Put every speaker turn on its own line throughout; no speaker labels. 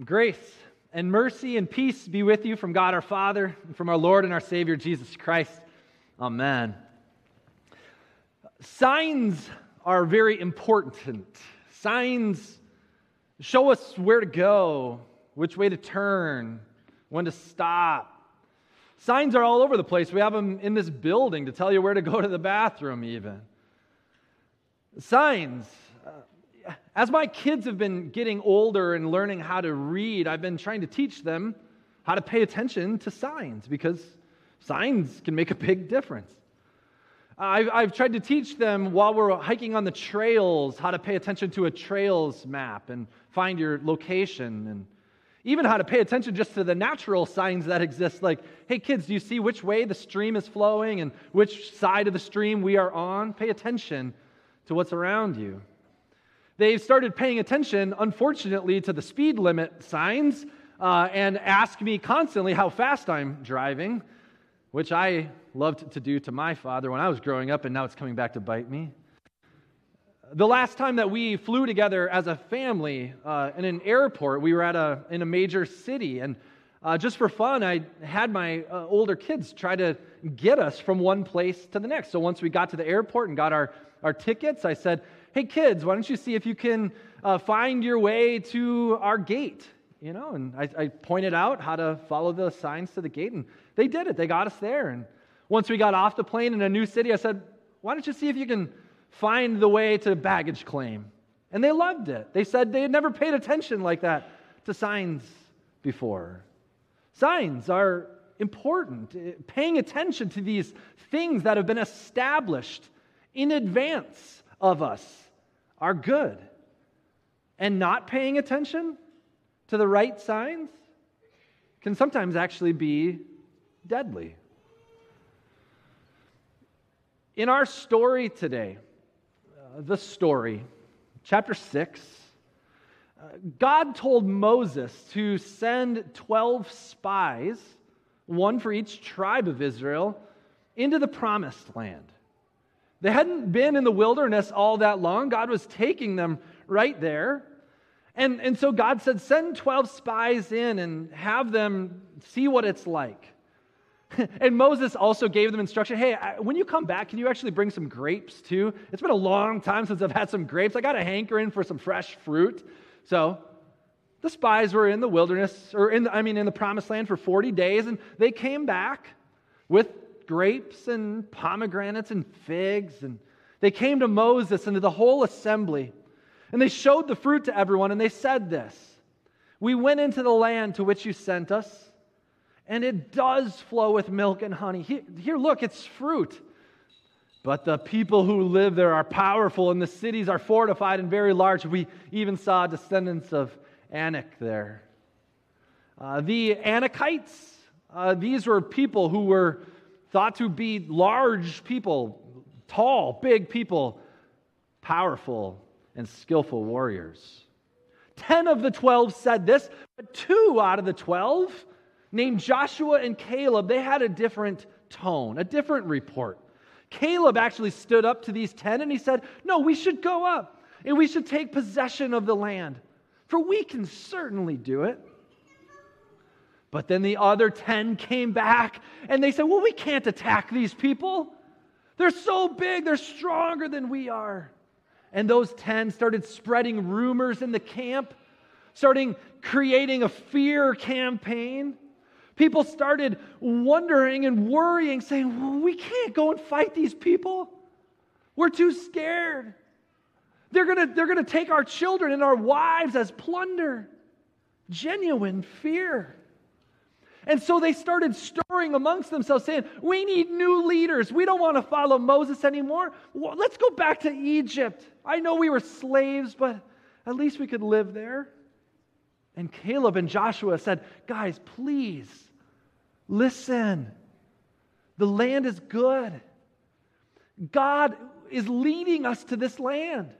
Grace and mercy and peace be with you from God our Father and from our Lord and our Savior Jesus Christ. Amen. Signs are very important. Signs show us where to go, which way to turn, when to stop. Signs are all over the place. We have them in this building to tell you where to go to the bathroom, even. Signs uh, as my kids have been getting older and learning how to read, I've been trying to teach them how to pay attention to signs because signs can make a big difference. I've, I've tried to teach them while we're hiking on the trails how to pay attention to a trails map and find your location and even how to pay attention just to the natural signs that exist like hey kids do you see which way the stream is flowing and which side of the stream we are on pay attention to what's around you They've started paying attention, unfortunately, to the speed limit signs uh, and ask me constantly how fast I'm driving, which I loved to do to my father when I was growing up, and now it's coming back to bite me. The last time that we flew together as a family uh, in an airport, we were at a, in a major city, and uh, just for fun, I had my uh, older kids try to get us from one place to the next. So once we got to the airport and got our, our tickets, I said, hey, kids, why don't you see if you can uh, find your way to our gate? You know, and I, I pointed out how to follow the signs to the gate, and they did it. They got us there. And once we got off the plane in a new city, I said, why don't you see if you can find the way to baggage claim? And they loved it. They said they had never paid attention like that to signs before. Signs are important, paying attention to these things that have been established in advance of us are good. And not paying attention to the right signs can sometimes actually be deadly. In our story today, uh, the story, chapter 6, uh, God told Moses to send 12 spies, one for each tribe of Israel, into the promised land. They hadn't been in the wilderness all that long. God was taking them right there. And, and so God said, Send 12 spies in and have them see what it's like. and Moses also gave them instruction hey, when you come back, can you actually bring some grapes too? It's been a long time since I've had some grapes. I got a hankering for some fresh fruit. So the spies were in the wilderness, or in the, I mean, in the promised land for 40 days, and they came back with grapes and pomegranates and figs. And they came to Moses and to the whole assembly. And they showed the fruit to everyone. And they said this We went into the land to which you sent us, and it does flow with milk and honey. Here, here look, it's fruit. But the people who live there are powerful, and the cities are fortified and very large. We even saw descendants of Anak there. Uh, the Anakites, uh, these were people who were thought to be large people, tall, big people, powerful and skillful warriors. Ten of the twelve said this, but two out of the twelve, named Joshua and Caleb, they had a different tone, a different report. Caleb actually stood up to these ten and he said, No, we should go up and we should take possession of the land, for we can certainly do it. But then the other 10 came back and they said, Well, we can't attack these people. They're so big, they're stronger than we are. And those 10 started spreading rumors in the camp, starting creating a fear campaign. People started wondering and worrying, saying, well, We can't go and fight these people. We're too scared. They're going they're going to take our children and our wives as plunder. Genuine fear. And so they started stirring amongst themselves, saying, We need new leaders. We don't want to follow Moses anymore. Let's go back to Egypt. I know we were slaves, but at least we could live there. And Caleb and Joshua said, Guys, please listen. The land is good. God is leading us to this land.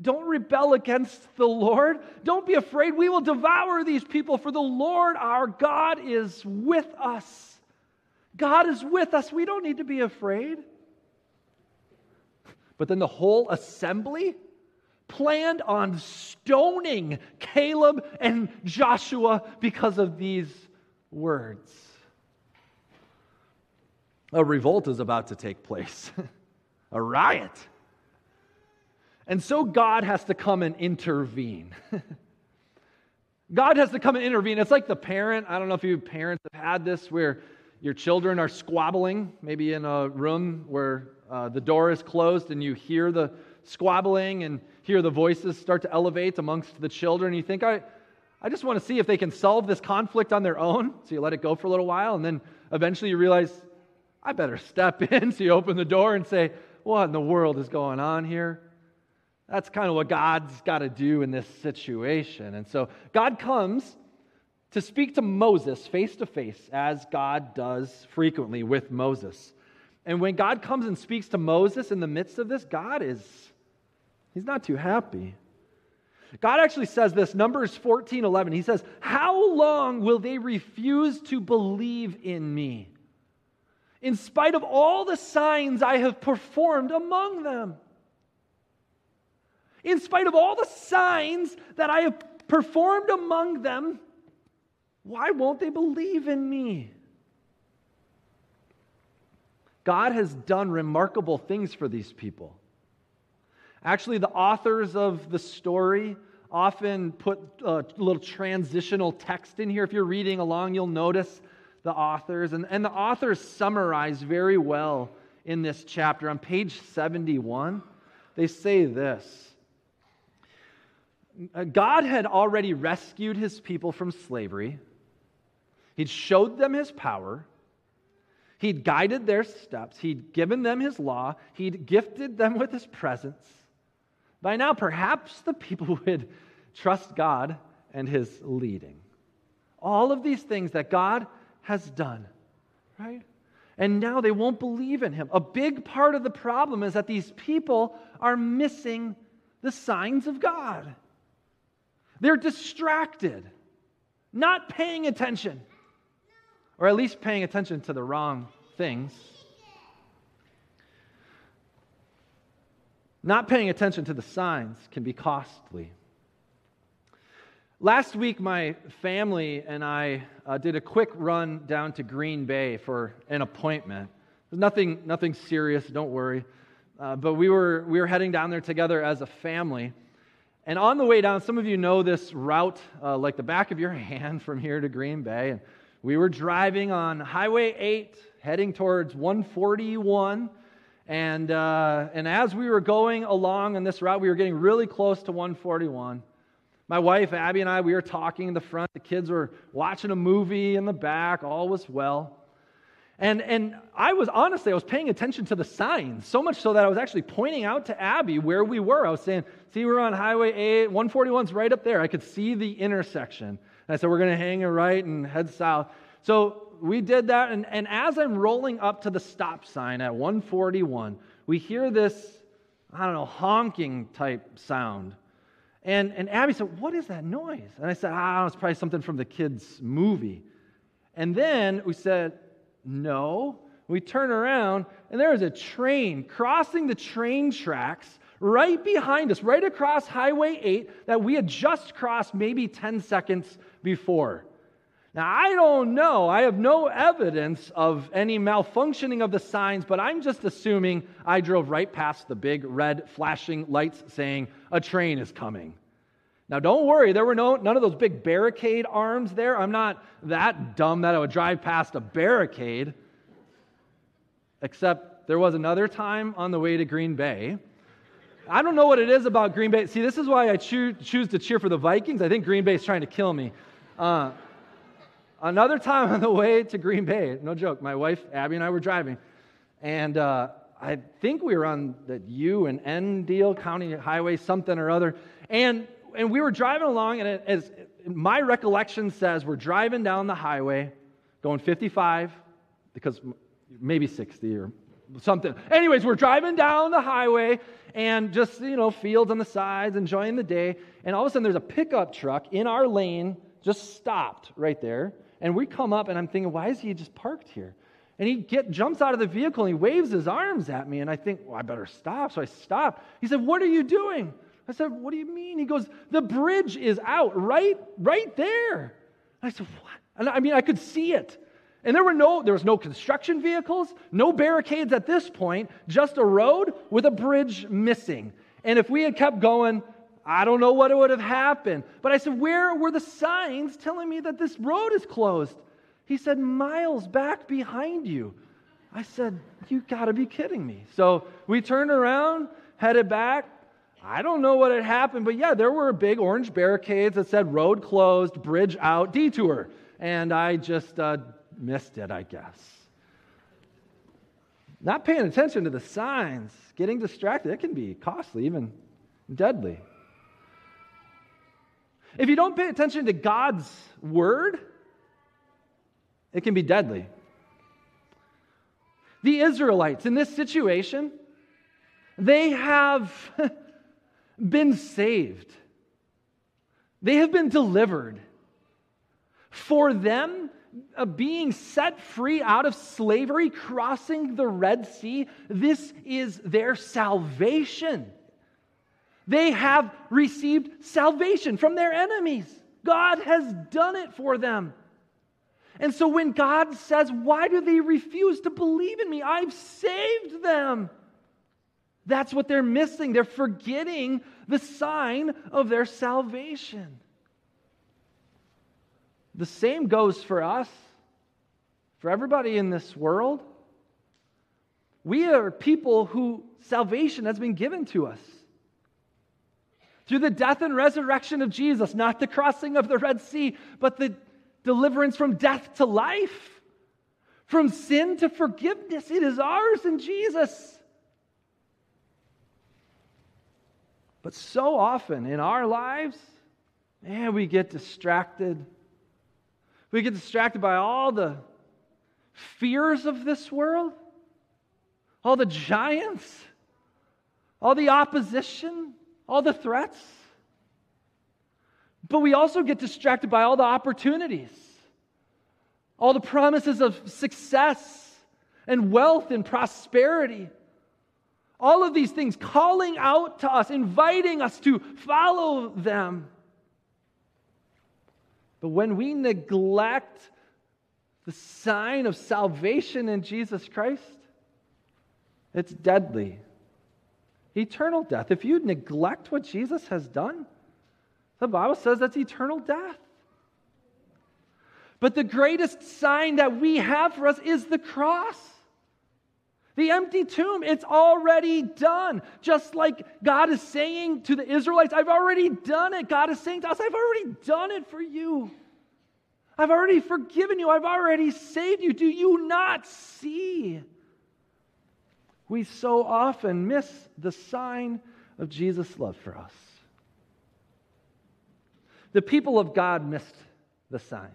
Don't rebel against the Lord. Don't be afraid. We will devour these people, for the Lord our God is with us. God is with us. We don't need to be afraid. But then the whole assembly planned on stoning Caleb and Joshua because of these words. A revolt is about to take place, a riot. And so God has to come and intervene. God has to come and intervene. It's like the parent. I don't know if you parents have had this where your children are squabbling, maybe in a room where uh, the door is closed and you hear the squabbling and hear the voices start to elevate amongst the children. You think, I, I just want to see if they can solve this conflict on their own. So you let it go for a little while, and then eventually you realize, I better step in. So you open the door and say, What in the world is going on here? That's kind of what God's got to do in this situation. And so God comes to speak to Moses face to face, as God does frequently with Moses. And when God comes and speaks to Moses in the midst of this, God is, he's not too happy. God actually says this, Numbers 14 11. He says, How long will they refuse to believe in me? In spite of all the signs I have performed among them. In spite of all the signs that I have performed among them, why won't they believe in me? God has done remarkable things for these people. Actually, the authors of the story often put a little transitional text in here. If you're reading along, you'll notice the authors. And, and the authors summarize very well in this chapter. On page 71, they say this Uh, God had already rescued his people from slavery, he'd showed them his power. He'd guided their steps. He'd given them his law. He'd gifted them with his presence. By now, perhaps the people would trust God and his leading. All of these things that God has done, right? And now they won't believe in him. A big part of the problem is that these people are missing the signs of God. They're distracted, not paying attention, or at least paying attention to the wrong things. Not paying attention to the signs can be costly. Last week, my family and I uh, did a quick run down to Green Bay for an appointment. Nothing, nothing serious, don't worry. Uh, but we were, we were heading down there together as a family. And on the way down, some of you know this route uh, like the back of your hand from here to Green Bay. And we were driving on Highway 8, heading towards 141 and, uh, and as we were going along on this route, we were getting really close to 141. My wife, Abby, and I, we were talking in the front. The kids were watching a movie in the back. All was well. And, and I was honestly, I was paying attention to the signs, so much so that I was actually pointing out to Abby where we were. I was saying, see, we're on Highway 8, 141's right up there. I could see the intersection. And I said, we're going to hang a right and head south. So we did that. And, and as I'm rolling up to the stop sign at 141, we hear this, I don't know, honking type sound. And, and Abby said, What is that noise? And I said, Ah, it's probably something from the kids' movie. And then we said, No. We turn around, and there is a train crossing the train tracks right behind us, right across Highway 8 that we had just crossed maybe 10 seconds before. Now, I don't know. I have no evidence of any malfunctioning of the signs, but I'm just assuming I drove right past the big red flashing lights saying, a train is coming. Now, don't worry, there were no, none of those big barricade arms there. I'm not that dumb that I would drive past a barricade. Except there was another time on the way to Green Bay. I don't know what it is about Green Bay. See, this is why I choo- choose to cheer for the Vikings. I think Green Bay is trying to kill me. Uh, Another time on the way to Green Bay, no joke, my wife Abby and I were driving, and uh, I think we were on the U and N deal, County Highway, something or other, and and we were driving along, and it, as my recollection says, we're driving down the highway, going 55, because maybe 60 or something. Anyways, we're driving down the highway and just, you know, fields on the sides, enjoying the day. And all of a sudden, there's a pickup truck in our lane, just stopped right there. And we come up, and I'm thinking, why is he just parked here? And he get, jumps out of the vehicle and he waves his arms at me. And I think, well, I better stop. So I stop. He said, What are you doing? I said, What do you mean? He goes, The bridge is out right, right there. I said, What? And I mean, I could see it. And there were no, there was no construction vehicles, no barricades at this point, just a road with a bridge missing. And if we had kept going, I don't know what would have happened. But I said, Where were the signs telling me that this road is closed? He said, Miles back behind you. I said, You gotta be kidding me. So we turned around, headed back. I don't know what had happened, but yeah, there were big orange barricades that said road closed, bridge out, detour. And I just uh, missed it, I guess. Not paying attention to the signs, getting distracted, it can be costly, even deadly. If you don't pay attention to God's word, it can be deadly. The Israelites in this situation, they have been saved. They have been delivered. For them, uh, being set free out of slavery, crossing the Red Sea, this is their salvation. They have received salvation from their enemies. God has done it for them. And so when God says, Why do they refuse to believe in me? I've saved them. That's what they're missing. They're forgetting the sign of their salvation. The same goes for us, for everybody in this world. We are people who salvation has been given to us. Through the death and resurrection of Jesus, not the crossing of the Red Sea, but the deliverance from death to life, from sin to forgiveness. It is ours in Jesus. But so often in our lives, man, we get distracted we get distracted by all the fears of this world, all the giants, all the opposition, all the threats. But we also get distracted by all the opportunities, all the promises of success and wealth and prosperity. All of these things calling out to us, inviting us to follow them. But when we neglect the sign of salvation in Jesus Christ, it's deadly. Eternal death. If you neglect what Jesus has done, the Bible says that's eternal death. But the greatest sign that we have for us is the cross. The empty tomb, it's already done. Just like God is saying to the Israelites, I've already done it. God is saying to us, I've already done it for you. I've already forgiven you. I've already saved you. Do you not see? We so often miss the sign of Jesus' love for us. The people of God missed the sign.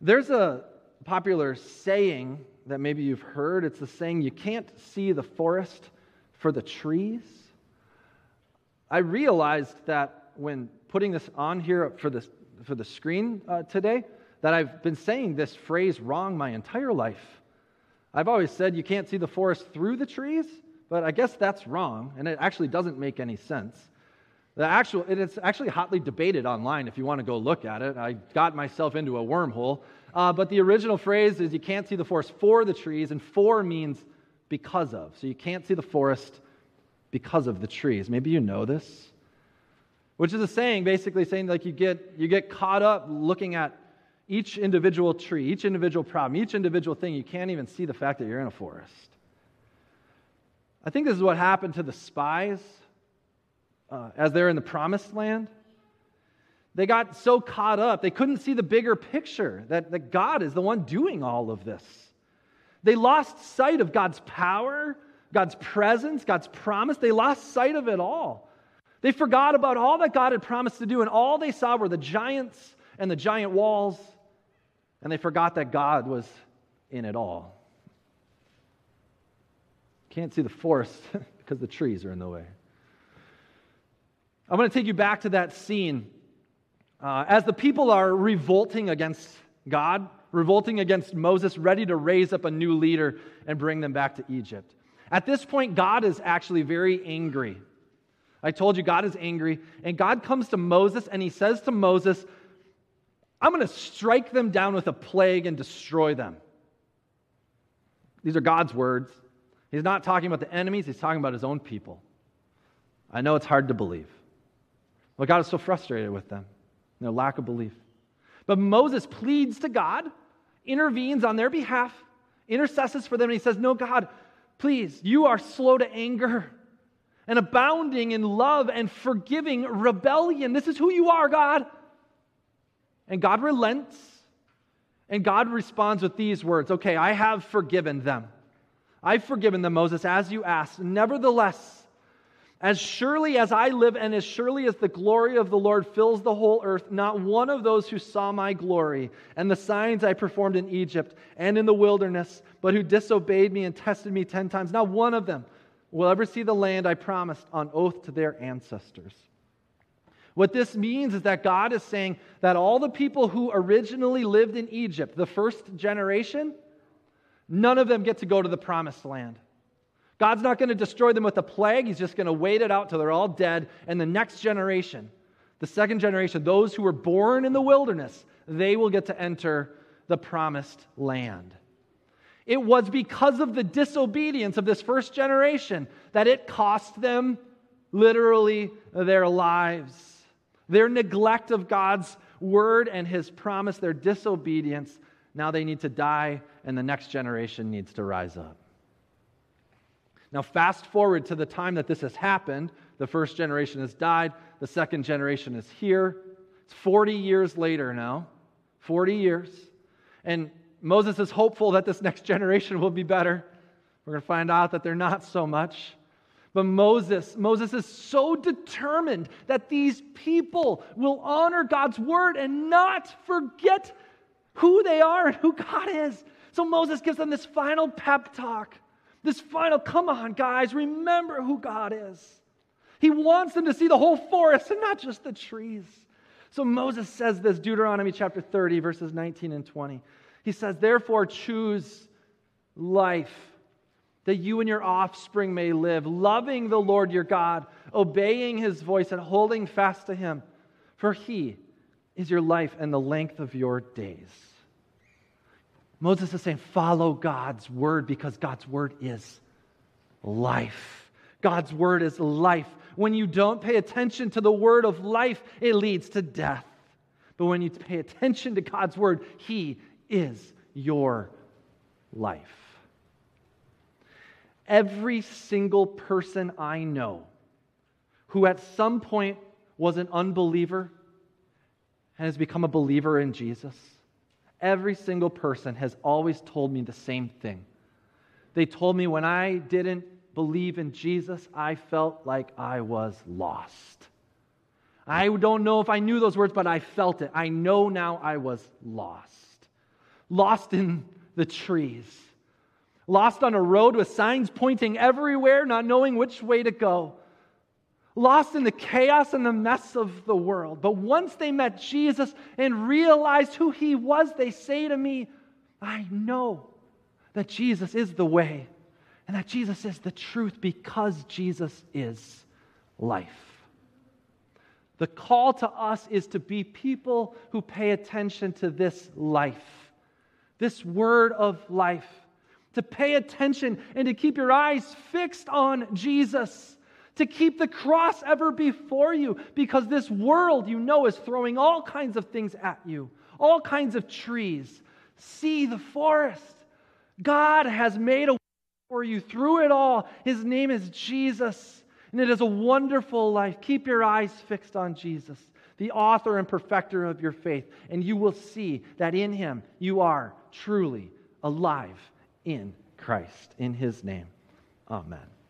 There's a popular saying that maybe you've heard. It's the saying, you can't see the forest for the trees. I realized that when putting this on here for, this, for the screen uh, today, that I've been saying this phrase wrong my entire life. I've always said you can't see the forest through the trees, but I guess that's wrong, and it actually doesn't make any sense. The actual, it's actually hotly debated online if you want to go look at it. I got myself into a wormhole. Uh, but the original phrase is you can't see the forest for the trees, and for means because of. So you can't see the forest because of the trees. Maybe you know this. Which is a saying, basically saying like you get, you get caught up looking at each individual tree, each individual problem, each individual thing. You can't even see the fact that you're in a forest. I think this is what happened to the spies uh, as they're in the promised land. They got so caught up, they couldn't see the bigger picture that, that God is the one doing all of this. They lost sight of God's power, God's presence, God's promise. They lost sight of it all. They forgot about all that God had promised to do, and all they saw were the giants and the giant walls, and they forgot that God was in it all. Can't see the forest because the trees are in the way. I'm going to take you back to that scene uh, as the people are revolting against God, revolting against Moses, ready to raise up a new leader and bring them back to Egypt. At this point, God is actually very angry. I told you God is angry, and God comes to Moses and he says to Moses, I'm going to strike them down with a plague and destroy them. These are God's words. He's not talking about the enemies, he's talking about his own people. I know it's hard to believe. But God is so frustrated with them, their lack of belief. But Moses pleads to God, intervenes on their behalf, intercesses for them, and he says, No, God, please, you are slow to anger and abounding in love and forgiving rebellion. This is who you are, God. And God relents, and God responds with these words Okay, I have forgiven them. I've forgiven them, Moses, as you asked. Nevertheless, as surely as I live, and as surely as the glory of the Lord fills the whole earth, not one of those who saw my glory and the signs I performed in Egypt and in the wilderness, but who disobeyed me and tested me ten times, not one of them will ever see the land I promised on oath to their ancestors. What this means is that God is saying that all the people who originally lived in Egypt, the first generation, none of them get to go to the promised land. God's not going to destroy them with a plague. He's just going to wait it out till they're all dead. And the next generation, the second generation, those who were born in the wilderness, they will get to enter the promised land. It was because of the disobedience of this first generation that it cost them literally their lives. Their neglect of God's word and his promise, their disobedience, now they need to die, and the next generation needs to rise up. Now, fast forward to the time that this has happened. The first generation has died, the second generation is here. It's 40 years later now. 40 years. And Moses is hopeful that this next generation will be better. We're going to find out that they're not so much. But Moses, Moses is so determined that these people will honor God's word and not forget who they are and who God is. So Moses gives them this final pep talk. This final, come on, guys, remember who God is. He wants them to see the whole forest and not just the trees. So Moses says this, Deuteronomy chapter 30, verses 19 and 20. He says, Therefore, choose life that you and your offspring may live, loving the Lord your God, obeying his voice, and holding fast to him. For he is your life and the length of your days. Moses is saying, follow God's word because God's word is life. God's word is life. When you don't pay attention to the word of life, it leads to death. But when you pay attention to God's word, He is your life. Every single person I know who at some point was an unbeliever and has become a believer in Jesus Every single person has always told me the same thing. They told me when I didn't believe in Jesus, I felt like I was lost. I don't know if I knew those words, but I felt it. I know now I was lost. Lost in the trees. Lost on a road with signs pointing everywhere, not knowing which way to go lost in the chaos and the mess of the world. But once they met Jesus and realized who he was, they say to me, I know that Jesus is the way and that Jesus is the truth because Jesus is life. The call to us is to be people who pay attention to this life, this word of life, to pay attention and to keep your eyes fixed on Jesus to keep the cross ever before you because this world, you know, is throwing all kinds of things at you, all kinds of trees. See the forest. God has made a way for you through it all. His name is Jesus, and it is a wonderful life. Keep your eyes fixed on Jesus, the author and perfecter of your faith, and you will see that in Him you are truly alive in Christ. In His name, amen.